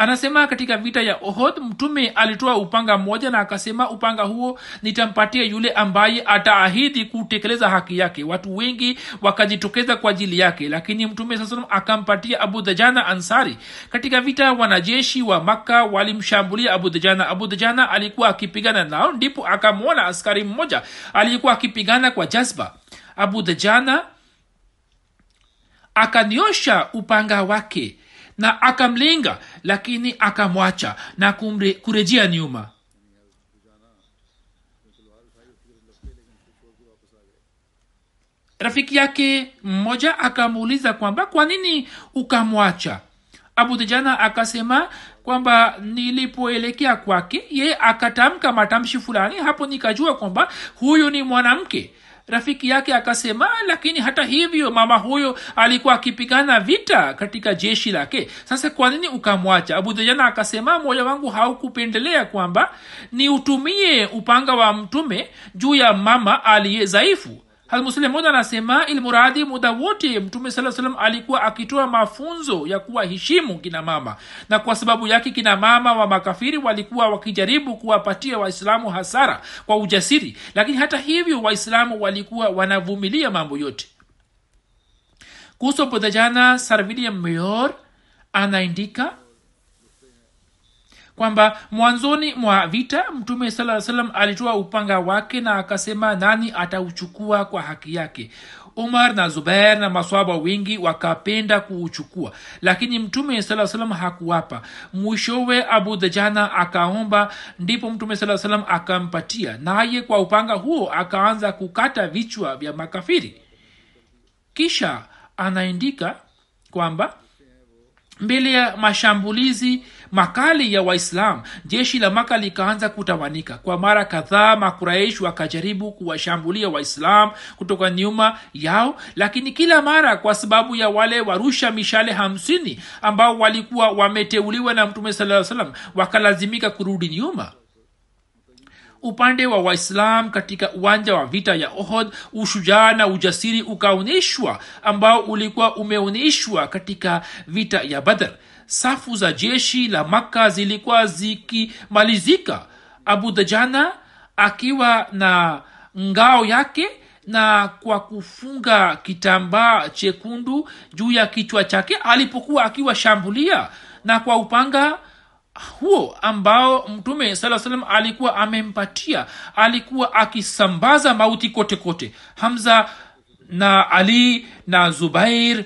anasema katika vita ya ohod mtume alitoa upanga mmoja na akasema upanga huo nitampatia yule ambaye ataahidi kutekeleza haki yake. Watu wengi wakajitokeza kwa ajili yake lakini mtume saa salam akampatia abu dajana ansari. Katika vita wanajeshi wa makka walimshambulia abu abudhajana abu dajana alikuwa akipigana nao ndipo akamwona askari mmoja aliyekuwa akipigana kwa jazba. Abu dajana akaniosha upanga wake na akamlenga lakini akamwacha na kumre, kurejea nyuma. Rafiki yake mmoja akamuuliza kwamba kwa nini ukamwacha? Abudijana akasema kwamba nilipoelekea kwake ye akatamka matamshi fulani hapo nikajua kwamba huyu ni mwanamke rafiki yake akasema lakini hata hivyo mama huyo alikuwa akipigana vita katika jeshi lake. Sasa kwa nini ukamwacha? Abudejana akasema moyo wangu haukupendelea kwamba niutumie upanga wa mtume juu ya mama aliye dhaifu halmuslim moja anasema ilmuradi muda wote mtume saa salam alikuwa akitoa mafunzo ya kuwaheshimu kina mama. Na kwa sababu yake kina mama wa makafiri walikuwa wakijaribu kuwapatia waislamu hasara kwa ujasiri. Lakini hata hivyo waislamu walikuwa wanavumilia mambo yote. Kuhusu bodhajana sir william mayor anaandika kwamba mwanzoni mwa vita mtume saa salam alitoa upanga wake na akasema nani atauchukua kwa haki yake. Umar na zubair na maswaba wengi wakapenda kuuchukua lakini mtume saa salam hakuwapa. Mwishowe abu dhajana akaomba ndipo mtume saa salam akampatia naye kwa upanga huo akaanza kukata vichwa vya makafiri. Kisha anaandika kwamba mbele ya mashambulizi makali ya waislam jeshi la maka likaanza kutawanika kwa mara kadhaa makuraish wakajaribu kuwashambulia waislam kutoka nyuma yao lakini kila mara kwa sababu ya wale warusha mishale hamsini ambao walikuwa wameteuliwa na mtume saa salam wakalazimika kurudi nyuma upande wa waislam katika uwanja wa vita ya ohod ushujaa na ujasiri ukaonyeshwa ambao ulikuwa umeonyeshwa katika vita ya badr. Safu za jeshi la makka zilikuwa zikimalizika. Abu dajana akiwa na ngao yake na kwa kufunga kitambaa chekundu juu ya kichwa chake alipokuwa akiwashambulia na kwa upanga huo ambao mtume saa salam alikuwa amempatia alikuwa akisambaza mauti kote kote. Hamza na ali na zubair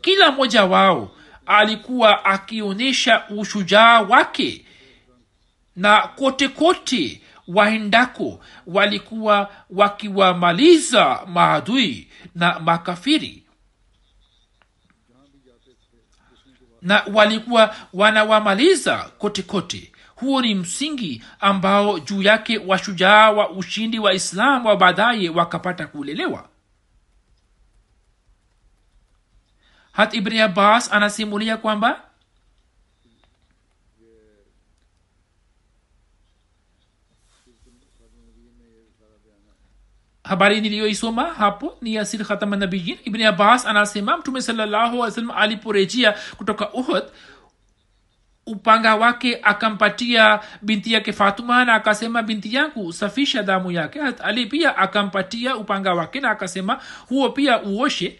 kila mmoja wao alikuwa akionyesha ushujaa wake. Na kote kote waendako walikuwa wakiwamaliza maadui na makafiri na walikuwa wanawamaliza kote kote huo ni msingi ambao juu yake washujaa wa ushindi wa islamu wa baadaye wakapata kulelewa. Hat ibni abbas anasimulia kwamba habari niliyoisoma hapo ni ya nabiyin ibni abbas anasema mtume sallahualwasalam aliporejea kutoka uhud upanga wake akampatia binti yake fatuma na akasema binti yangu safisha damu yake. Ali pia akampatia upanga wake na akasema huo pia uoshe.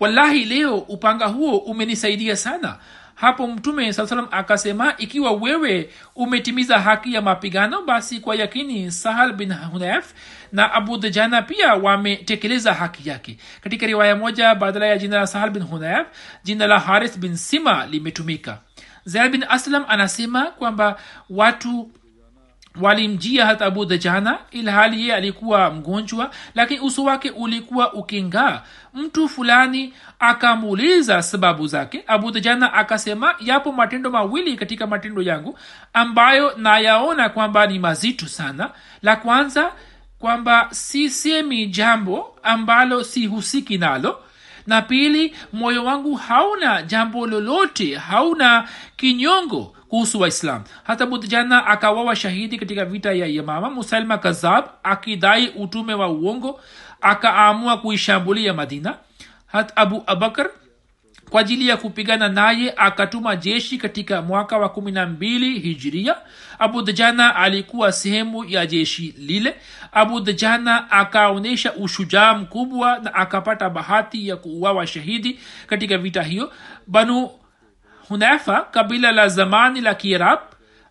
Wallahi leo upanga huo umenisaidia sana. Hapo mtume saa akasema ikiwa wewe umetimiza haki ya mapigano basi kwa yakini sahal bin hunaf na abu dajana pia wametekeleza haki yake. Katika riwaya moja badala ya jina la sahal bin hunayaf jina la haris bin sima limetumika. Zaid bin aslam anasema kwamba watu walimjia hata abu dajana ilhali yeye alikuwa mgonjwa lakini uso wake ulikuwa ukingaa. Mtu fulani akamuuliza sababu zake. Abu dajana akasema yapo matendo mawili katika matendo yangu ambayo nayaona kwamba ni mazito sana. La kwanza kwamba sisemi jambo ambalo sihusiki nalo na pili moyo wangu hauna jambo lolote hauna kinyongo kuhusu waislam hata budjana akawawa shahidi katika vita ya yamama musalma kazab akidai utume wa uongo akaamua kuishambulia madina. Hata abu abakar kwa ajili ya kupigana naye akatuma jeshi katika mwaka wa kumi na mbili hijiria. Abu dajana alikuwa sehemu ya jeshi lile. Abu dajana akaonyesha ushujaa mkubwa na akapata bahati ya kuuawa shahidi katika vita hiyo. Banu hunafa kabila la zamani la kiarab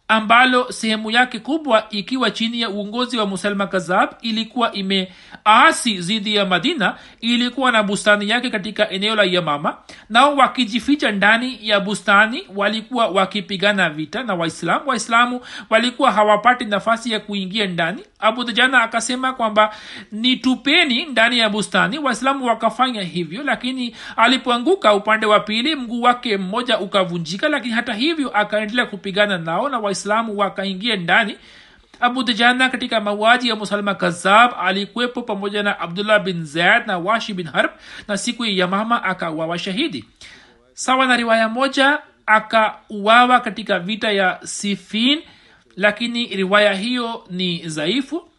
ambalo sehemu yake kubwa ikiwa chini ya uongozi wa musalma kazab ilikuwa imeasi dhidi ya madina ilikuwa na bustani yake katika eneo la yamama nao wakijificha ndani ya bustani walikuwa wakipigana vita na waislamu. Waislamu walikuwa hawapati nafasi ya kuingia ndani. Abudajana akasema kwamba nitupeni ndani ya bustani. Waislamu wakafanya hivyo lakini alipoanguka upande wa pili mguu wake mmoja ukavunjika lakini hata hivyo akaendelea kupigana nao na waislamu wakaingia ndani. Abu dujana katika mauaji ya musalma kazab alikuwepo pamoja na abdullah bin zaid na washi bin harb na siku ya mama akawawa shahidi. Sawa na riwaya moja akauawa katika vita ya sifin lakini riwaya hiyo ni dhaifu.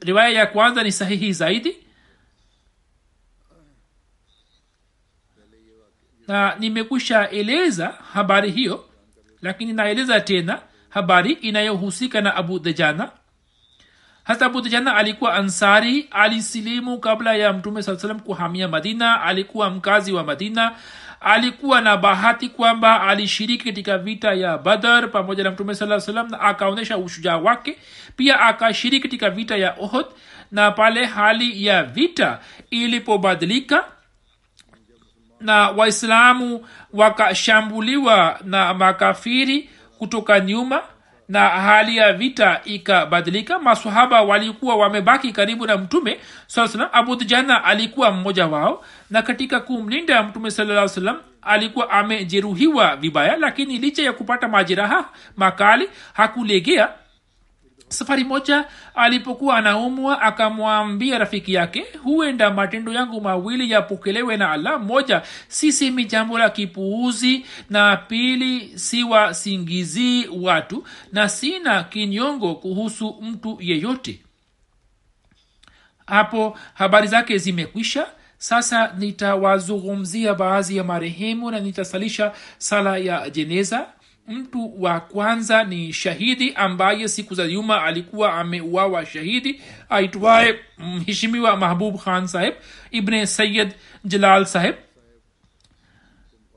Riwaya ya kwanza ni sahihi zaidi. Na nimekusha eleza habari hiyo lakini naeleza tena habari inayohusika na abu dejana hasa abu dejana alikuwa ansari alisilimu kabla ya mtume saa salam kuhamia madina alikuwa mkazi wa madina. Alikuwa na bahati kwamba alishiriki katika vita ya badar pamoja na mtume saa salam na akaonyesha ushujaa wake. Pia akashiriki katika vita ya ohod na pale hali ya vita ilipobadilika na waislamu wakashambuliwa na makafiri kutoka nyuma na hali ya vita ikabadilika. Masahaba walikuwa wamebaki karibu na mtume saa salam abu alikuwa mmoja wao na katika kumlinda mtume salaa salam alikuwa amejeruhiwa vibaya lakini licha ya kupata majeraha makali hakulegea safari moja alipokuwa anaumwa akamwambia rafiki yake huenda matendo yangu mawili yapokelewe na allah. Moja sisemi jambo la kipuuzi na pili siwasingizii watu na sina kinyongo kuhusu mtu yeyote. Hapo habari zake zimekwisha. Sasa nitawazungumzia baadhi ya marehemu na nitasalisha sala ya jeneza mtu wa kwanza ni shahidi ambaye siku za nyuma alikuwa ameuawa shahidi aitwaye mheshimiwa mahbub khan saheb ibne sayid jalal saheb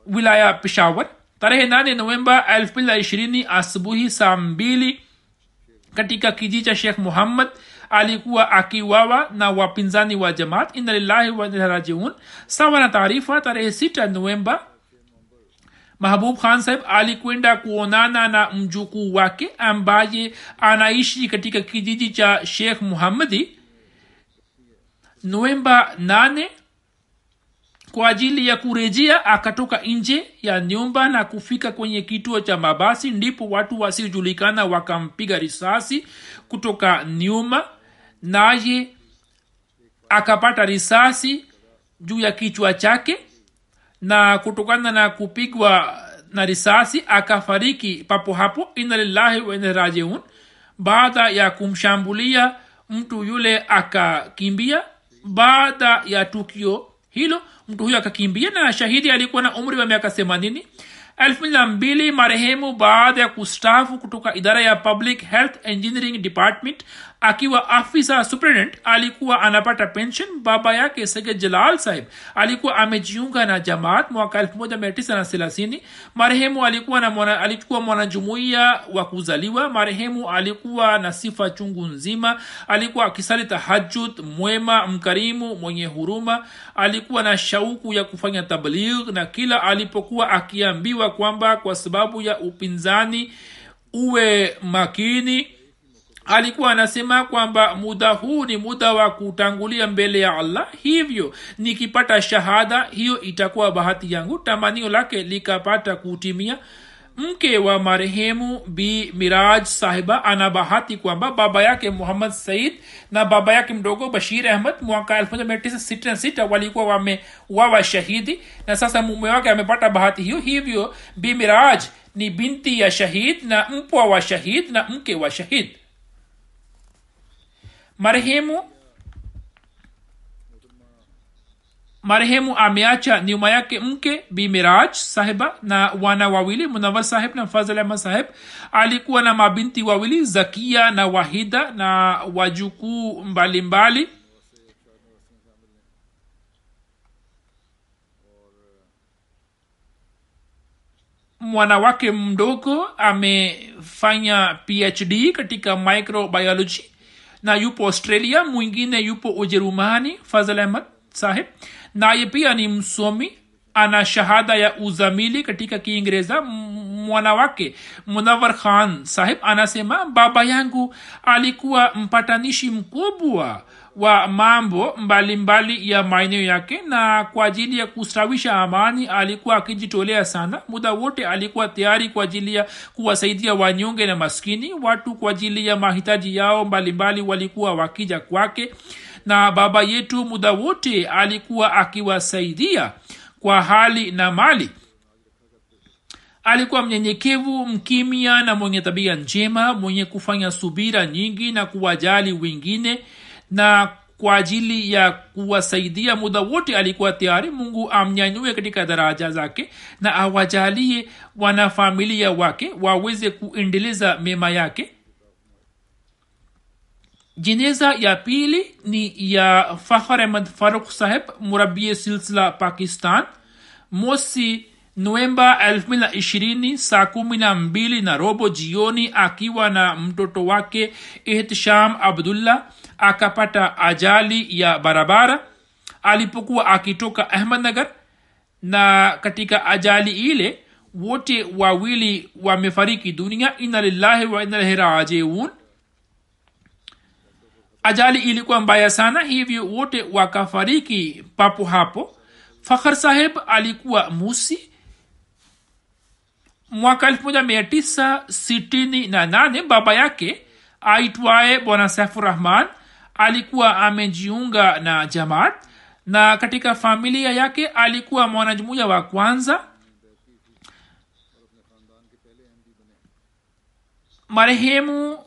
wilaya peshawar. Tarehe 8 novemba elfu mbili na ishirini asubuhi saa mbili katika kijiji cha shekh muhammad alikuwa akiwawa na wapinzani wa jamaat. Inna lillahi wa inna rajiun. Sawa na taarifa tarehe 6 novemba mahbub khan saheb alikwenda kuonana na mjukuu wake ambaye anaishi katika kijiji cha shekh muhammadi novemba 8 kwa ajili ya kurejea akatoka nje ya nyumba na kufika kwenye kituo cha mabasi. Ndipo watu wasiojulikana wakampiga risasi kutoka nyuma naye akapata risasi juu ya kichwa chake na kutokana na kupigwa na risasi akafariki papo hapo. Ina lillahi wa rajiun. Baada ya kumshambulia mtu yule akakimbia. Baada ya tukio hilo mtu huyo akakimbia na shahidi alikuwa na umri wa miaka themanini. Elfu mbili na mbili marehemu baada ya kustafu kutoka idara ya public health engineering department akiwa afisa superintendent alikuwa anapata pension baba yake sege jalal sahib. Alikuwa amejiunga na jamaat mwaka 1930 marehemu alikuwa na mwana, alikuwa mwanajumuiya wa kuzaliwa. Marehemu alikuwa na sifa chungu nzima. Alikuwa akisali tahajud mwema mkarimu mwenye huruma. Alikuwa na shauku ya kufanya tabligh na kila alipokuwa akiambiwa kwamba kwa sababu ya upinzani uwe makini alikuwa anasema kwamba muda huu ni muda wa kutangulia mbele ya allah hivyo nikipata shahada hiyo itakuwa bahati yangu tamanio lake likapata kutimia. Mke wa marehemu bi miraj sahiba ana bahati kwamba baba yake muhammad said na baba yake mdogo bashir ahmad mwaka 1966 walikuwa wamewawa shahidi na sasa mume wake amepata bahati hiyo. Hivyo bi miraj ni binti ya shahid na mpwa wa shahid na mke wa shahid marehemu marehemu ameacha nyuma yake mke bimiraj sahiba na wana wawili munawar saheb na fazl saheb. Alikuwa na mabinti wawili zakia na wahida na wajukuu mbalimbali. Mwanawake mdogo amefanya phd katika microbiology na yupo australia mwingine yupo ujerumani fazl ahmad saheb naye pia ni msomi ana shahada ya uzamili katika kiingereza. Mwanawake munawar khan saheb anasema baba yangu alikuwa mpatanishi mkubwa wa mambo mbalimbali mbali ya maeneo yake na kwa ajili ya kustawisha amani alikuwa akijitolea sana. Muda wote alikuwa tayari kwa ajili ya kuwasaidia wanyonge na maskini. Watu kwa ajili ya mahitaji yao mbalimbali mbali walikuwa wakija kwake na baba yetu muda wote alikuwa akiwasaidia kwa hali na mali. Alikuwa mnyenyekevu mkimya na mwenye tabia njema mwenye kufanya subira nyingi na kuwajali wengine na kwa ajili ya kuwasaidia muda wote alikuwa tayari mungu amnyanyue katika daraja zake na awajalie wanafamilia wake waweze kuendeleza mema yake. Jeneza ya pili ni ya fakhar ahmad faruk saheb murabie silsila pakistan mosi novemba 220 saa kumi na mbili na robo jioni akiwa na mtoto wake ihtisham abdullah akapata ajali ya barabara alipokuwa akitoka ahmadnagar na katika ajali ile wote wawili wamefariki. Dunia ina lillahi wa inalahi rajiun. Ajali ilikuwa mbaya sana hivyo wote wakafariki papo hapo. Fakhar saheb alikuwa musi. Mwaka 1968 baba yake aitwaye bwana saifurahman alikuwa amejiunga na jamaat na katika familia yake alikuwa mwanajumuya wa kwanza. Marehemu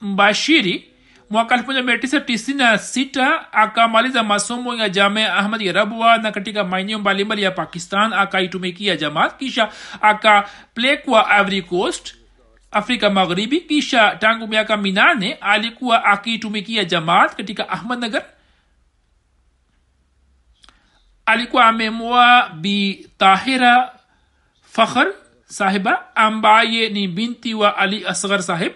mbashiri mwaka 1996 akamaliza masomo ya jamea ahmad ya rabwa na katika maeneo mbalimbali ya pakistan akaitumikia jamaat kisha akapelekwa ivory coast afrika magharibi kisha tangu miaka minane alikuwa akiitumikia jamaat katika ahmadnagar alikuwa amemoa bi tahira fakhr sahiba ambaye ni binti wa ali asghar sahib.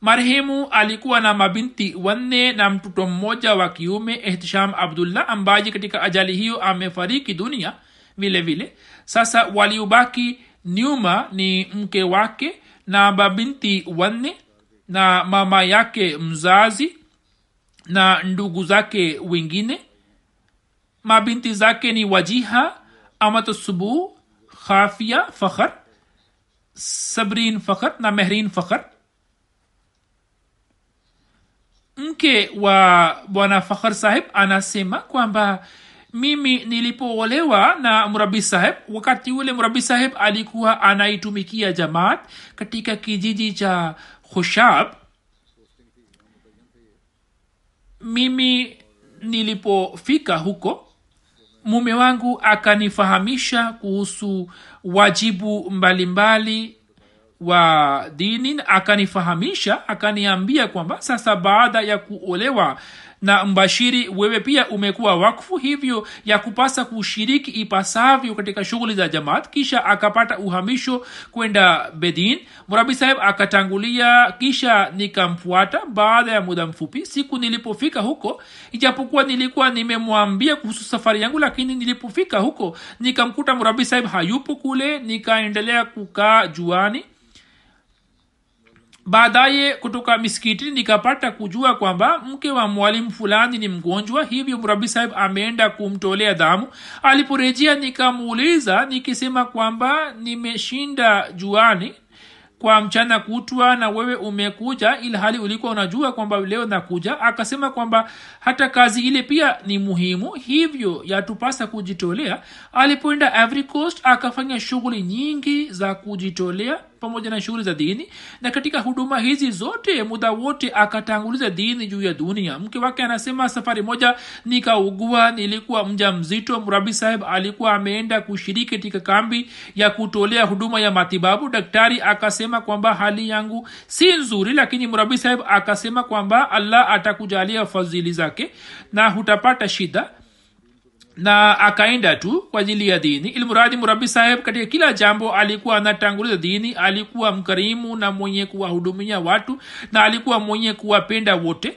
Marehemu alikuwa na mabinti wanne na mtoto mmoja wa kiume ihtisham abdullah ambaye katika ajali hiyo amefariki dunia vile vile. Sasa waliobaki nyuma ni mke wake na mabinti wanne na mama yake mzazi na ndugu zake wengine. Mabinti zake ni wajiha amatsubu khafia fakhar sabrin fakhar na mehrin fakhar. Mke wa bwana fakhar sahib anasema kwamba mimi nilipoolewa na mrabi saheb wakati ule mrabi saheb alikuwa anaitumikia jamaat katika kijiji cha khushab. Mimi nilipofika huko mume wangu akanifahamisha kuhusu wajibu mbalimbali mbali wa dini akanifahamisha akaniambia kwamba sasa baada ya kuolewa na mbashiri wewe pia umekuwa wakfu hivyo ya kupasa kushiriki ipasavyo katika shughuli za jamaat. Kisha akapata uhamisho kwenda bedin. Murabi saheb akatangulia kisha nikamfuata. Baada ya muda mfupi siku nilipofika huko ijapokuwa nilikuwa nimemwambia kuhusu safari yangu lakini nilipofika huko nikamkuta murabi saheb hayupo kule. Nikaendelea kukaa juani baadaye kutoka misikitini nikapata kujua kwamba mke wa mwalimu fulani ni mgonjwa hivyo mrabi sahib ameenda kumtolea damu aliporejea nikamuuliza nikisema kwamba nimeshinda juani kwa mchana kutwa na wewe umekuja ilhali ulikuwa unajua kwamba leo nakuja. Akasema kwamba hata kazi ile pia ni muhimu hivyo yatupasa kujitolea. Alipoenda coast akafanya shughuli nyingi za kujitolea pamoja na shughuli za dini. Na katika huduma hizi zote muda wote akatanguliza dini juu ya dunia. Mke wake anasema safari moja nikaugua nilikuwa mja mzito mrabi saheb alikuwa ameenda kushiriki katika kambi ya kutolea huduma ya matibabu. Daktari akasema kwamba hali yangu si nzuri lakini mrabi saheb akasema kwamba allah atakujalia fadhili zake na hutapata shida na akaenda tu kwa ajili ya dini ilmuradi murabi saheb katika kila jambo alikuwa anatanguliza dini alikuwa mkarimu na mwenye kuwahudumia watu na alikuwa mwenye kuwapenda wote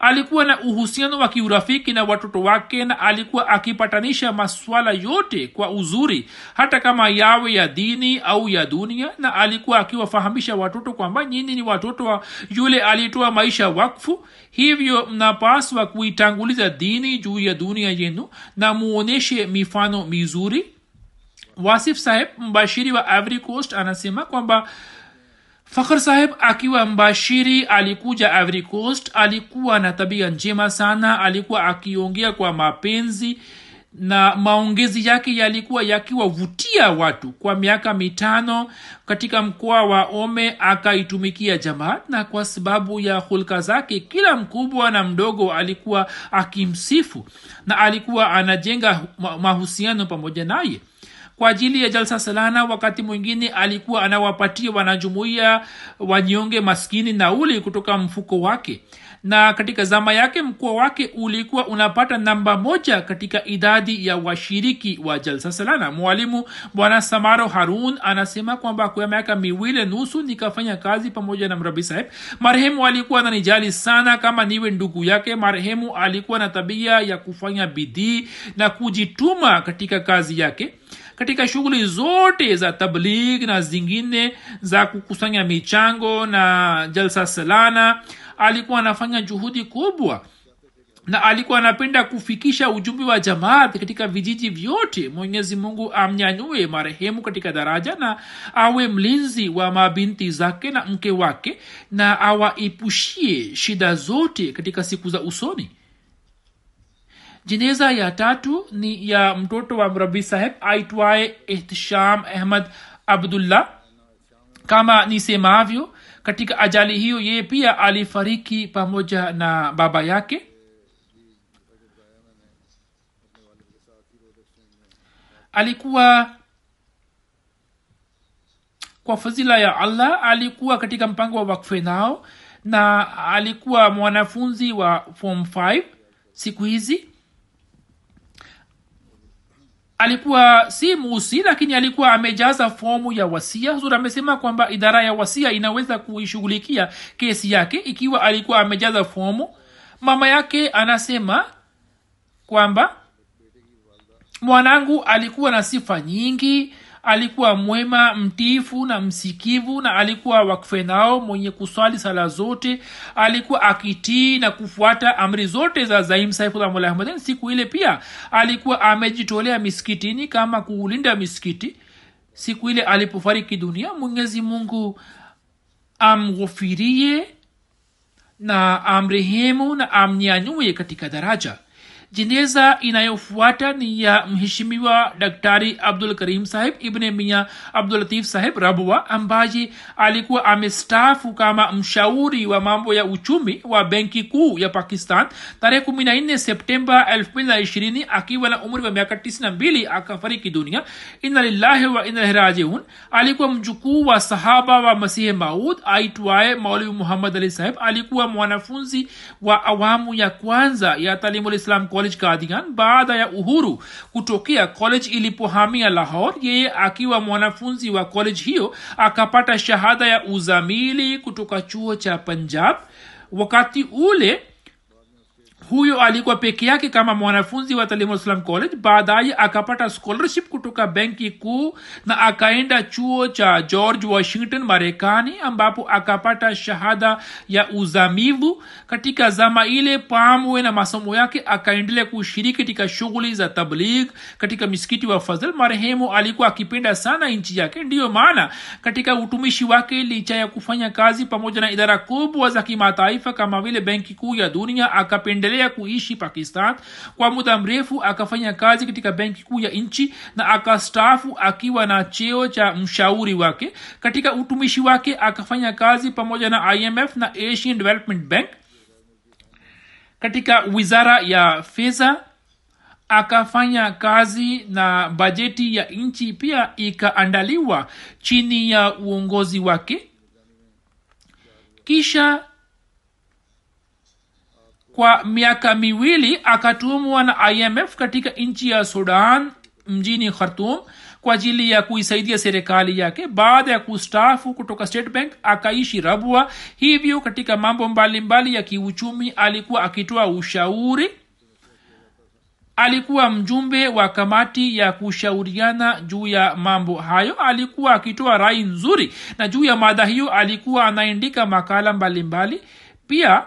alikuwa na uhusiano wa kiurafiki na watoto wake na alikuwa akipatanisha maswala yote kwa uzuri hata kama yawe ya dini au ya dunia na alikuwa akiwafahamisha watoto kwamba nyini ni watoto wa yule alitoa maisha wakfu. Hivyo mnapaswa kuitanguliza dini juu ya dunia yenu na muonyeshe mifano mizuri. Wasif saheb mbashiri wa ivory coast anasema kwamba fakhr saheb akiwa mbashiri alikuja ivory alikuwa na tabia njema sana alikuwa akiongea kwa mapenzi na maongezi yake yalikuwa yakiwavutia watu. Kwa miaka mitano katika mkoa wa ome akaitumikia jamaat na kwa sababu ya hulka zake kila mkubwa na mdogo alikuwa akimsifu na alikuwa anajenga mahusiano pamoja naye kwa ajili ya jalsa salana wakati mwingine alikuwa anawapatia wanajumuiya wanyonge maskini nauli kutoka mfuko wake. Na katika zama yake mkoa wake ulikuwa unapata namba moja katika idadi ya washiriki wa jalsa salana. Mwalimu bwana samaro harun anasema kwamba kwa miaka miwili nusu nikafanya kazi pamoja na mrabi saheb marehemu alikuwa nanijali sana kama niwe ndugu yake. Marehemu alikuwa na tabia ya kufanya bidii na kujituma katika kazi yake katika shughuli zote za tabligh na zingine za kukusanya michango na jalsa salana alikuwa anafanya juhudi kubwa na alikuwa anapenda kufikisha ujumbe wa jamaat katika vijiji vyote. Mwenyezi mungu amnyanyue marehemu katika daraja na awe mlinzi wa mabinti zake na mke wake na awaepushie shida zote katika siku za usoni jeneza ya tatu ni ya mtoto wa mrabi saheb aitwaye ihtisham ahmad abdullah. Kama nisemavyo katika ajali hiyo yeye pia alifariki pamoja na baba yake. Alikuwa kwa fadhila ya allah alikuwa katika mpango wa wakfe nao na alikuwa mwanafunzi wa form 5 siku hizi alikuwa si musi lakini alikuwa amejaza fomu ya wasia. Huzur amesema kwamba idara ya wasia inaweza kuishughulikia kesi yake ikiwa alikuwa amejaza fomu. Mama yake anasema kwamba mwanangu alikuwa na sifa nyingi alikuwa mwema mtiifu na msikivu na alikuwa wakfenao mwenye kuswali sala zote alikuwa akitii na kufuata amri zote za zaim saifulahmudin siku ile pia alikuwa amejitolea miskitini kama kuulinda miskiti siku ile alipofariki dunia mwenyezi mungu amghofirie na amrehemu na amnyanyue katika daraja jeneza inayofuata ni ya mheshimiwa daktari abdul karim saheb ibne mia abdulatif saheb rabwa ambaye alikuwa amestaafu kama mshauri wa mambo ya uchumi wa benki kuu ya pakistan. Tarehe kumi na nne septemba elfu mbili na ishirini akiwa na umri wa miaka tisini na mbili akafariki dunia. Ina wa ina alikuwa mjukuu wa sahaba wa masihi maud aitwaye maulwi muhammad ali saheb alikuwa mwanafunzi wa awamu ya kwanza ya talimulislam college kadian baada ya uhuru kutokea college ilipohamia lahor yeye akiwa mwanafunzi wa college hiyo akapata shahada ya uzamili kutoka chuo cha punjab. Wakati ule huyo alikuwa peke yake kama mwanafunzi wa talimuslam college. Baadaye akapata scholarship kutoka benki kuu na akaenda chuo cha george washington marekani ambapo akapata shahada ya uzamivu. Katika zama ile pamwe na masomo yake akaendelea kushiriki katika shughuli za tabligh. Katika misikiti wa fadhil marehemu alikuwa akipenda sana nchi yake. Ndiyo maana katika utumishi wake licha ya kufanya kazi pamoja na idara kubwa za kimataifa kama vile benki kuu ya dunia akapendelea kuishi pakistan. Kwa muda mrefu akafanya kazi katika benki kuu ya nchi na akastaafu akiwa na cheo cha mshauri wake. Katika utumishi wake akafanya kazi pamoja na imf na asian development bank. Katika wizara ya fedha akafanya kazi na bajeti ya nchi pia ikaandaliwa chini ya uongozi wake. Kisha kwa miaka miwili akatumwa na imf katika nchi ya sudan mjini khartum kwa ajili ya kuisaidia serikali yake. Baada ya kustafu kutoka state bank akaishi rabwa. Hivyo katika mambo mbalimbali mbali ya kiuchumi alikuwa akitoa ushauri. Alikuwa mjumbe wa kamati ya kushauriana juu ya mambo hayo. Alikuwa akitoa rai nzuri na juu ya mada hiyo alikuwa anaandika makala mbalimbali. Mbali. pia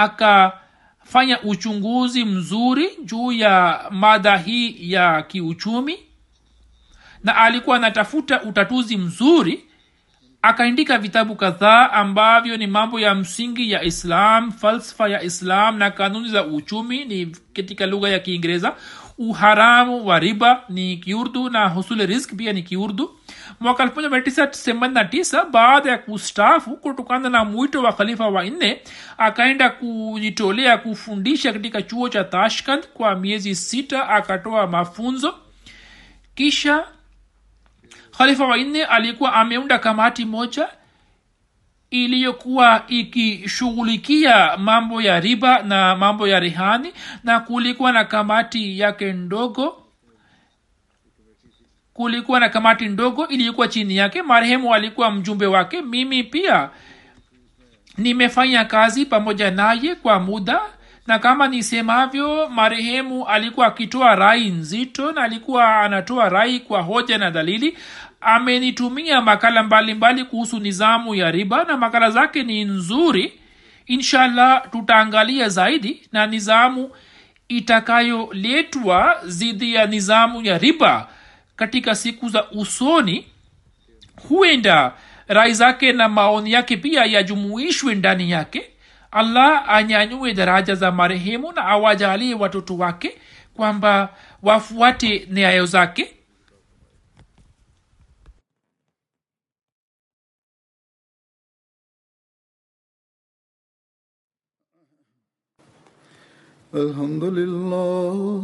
akafanya uchunguzi mzuri juu ya mada hii ya kiuchumi na alikuwa anatafuta utatuzi mzuri akaandika vitabu kadhaa ambavyo ni mambo ya msingi ya islam falsafa ya islam na kanuni za uchumi. Ni katika lugha ya kiingereza uharamu wa riba ni kiurdu na husule risk pia ni kiurdu mwaka 1989 baada ya kustafu kutokana na mwito wa khalifa wa nne akaenda kujitolea kufundisha katika chuo cha tashkand kwa miezi sita akatoa mafunzo. Kisha khalifa wa nne alikuwa ameunda kamati moja iliyokuwa ikishughulikia mambo ya riba na mambo ya rehani na kulikuwa na kamati yake ndogo kulikuwa na kamati ndogo iliyokuwa chini yake. Marehemu alikuwa mjumbe wake. Mimi pia nimefanya kazi pamoja naye kwa muda. Na kama nisemavyo marehemu alikuwa akitoa rai nzito na alikuwa anatoa rai kwa hoja na dalili. Amenitumia makala mbalimbali mbali kuhusu nizamu ya riba na makala zake ni nzuri. Inshallah tutaangalia zaidi na nizamu itakayoletwa dhidi ya nizamu ya riba katika siku za usoni huenda rai zake na maoni yake pia yajumuishwe ndani yake allah anyanyue daraja za marehemu na awajalie watoto wake kwamba wafuate nyayo zake الحمد لله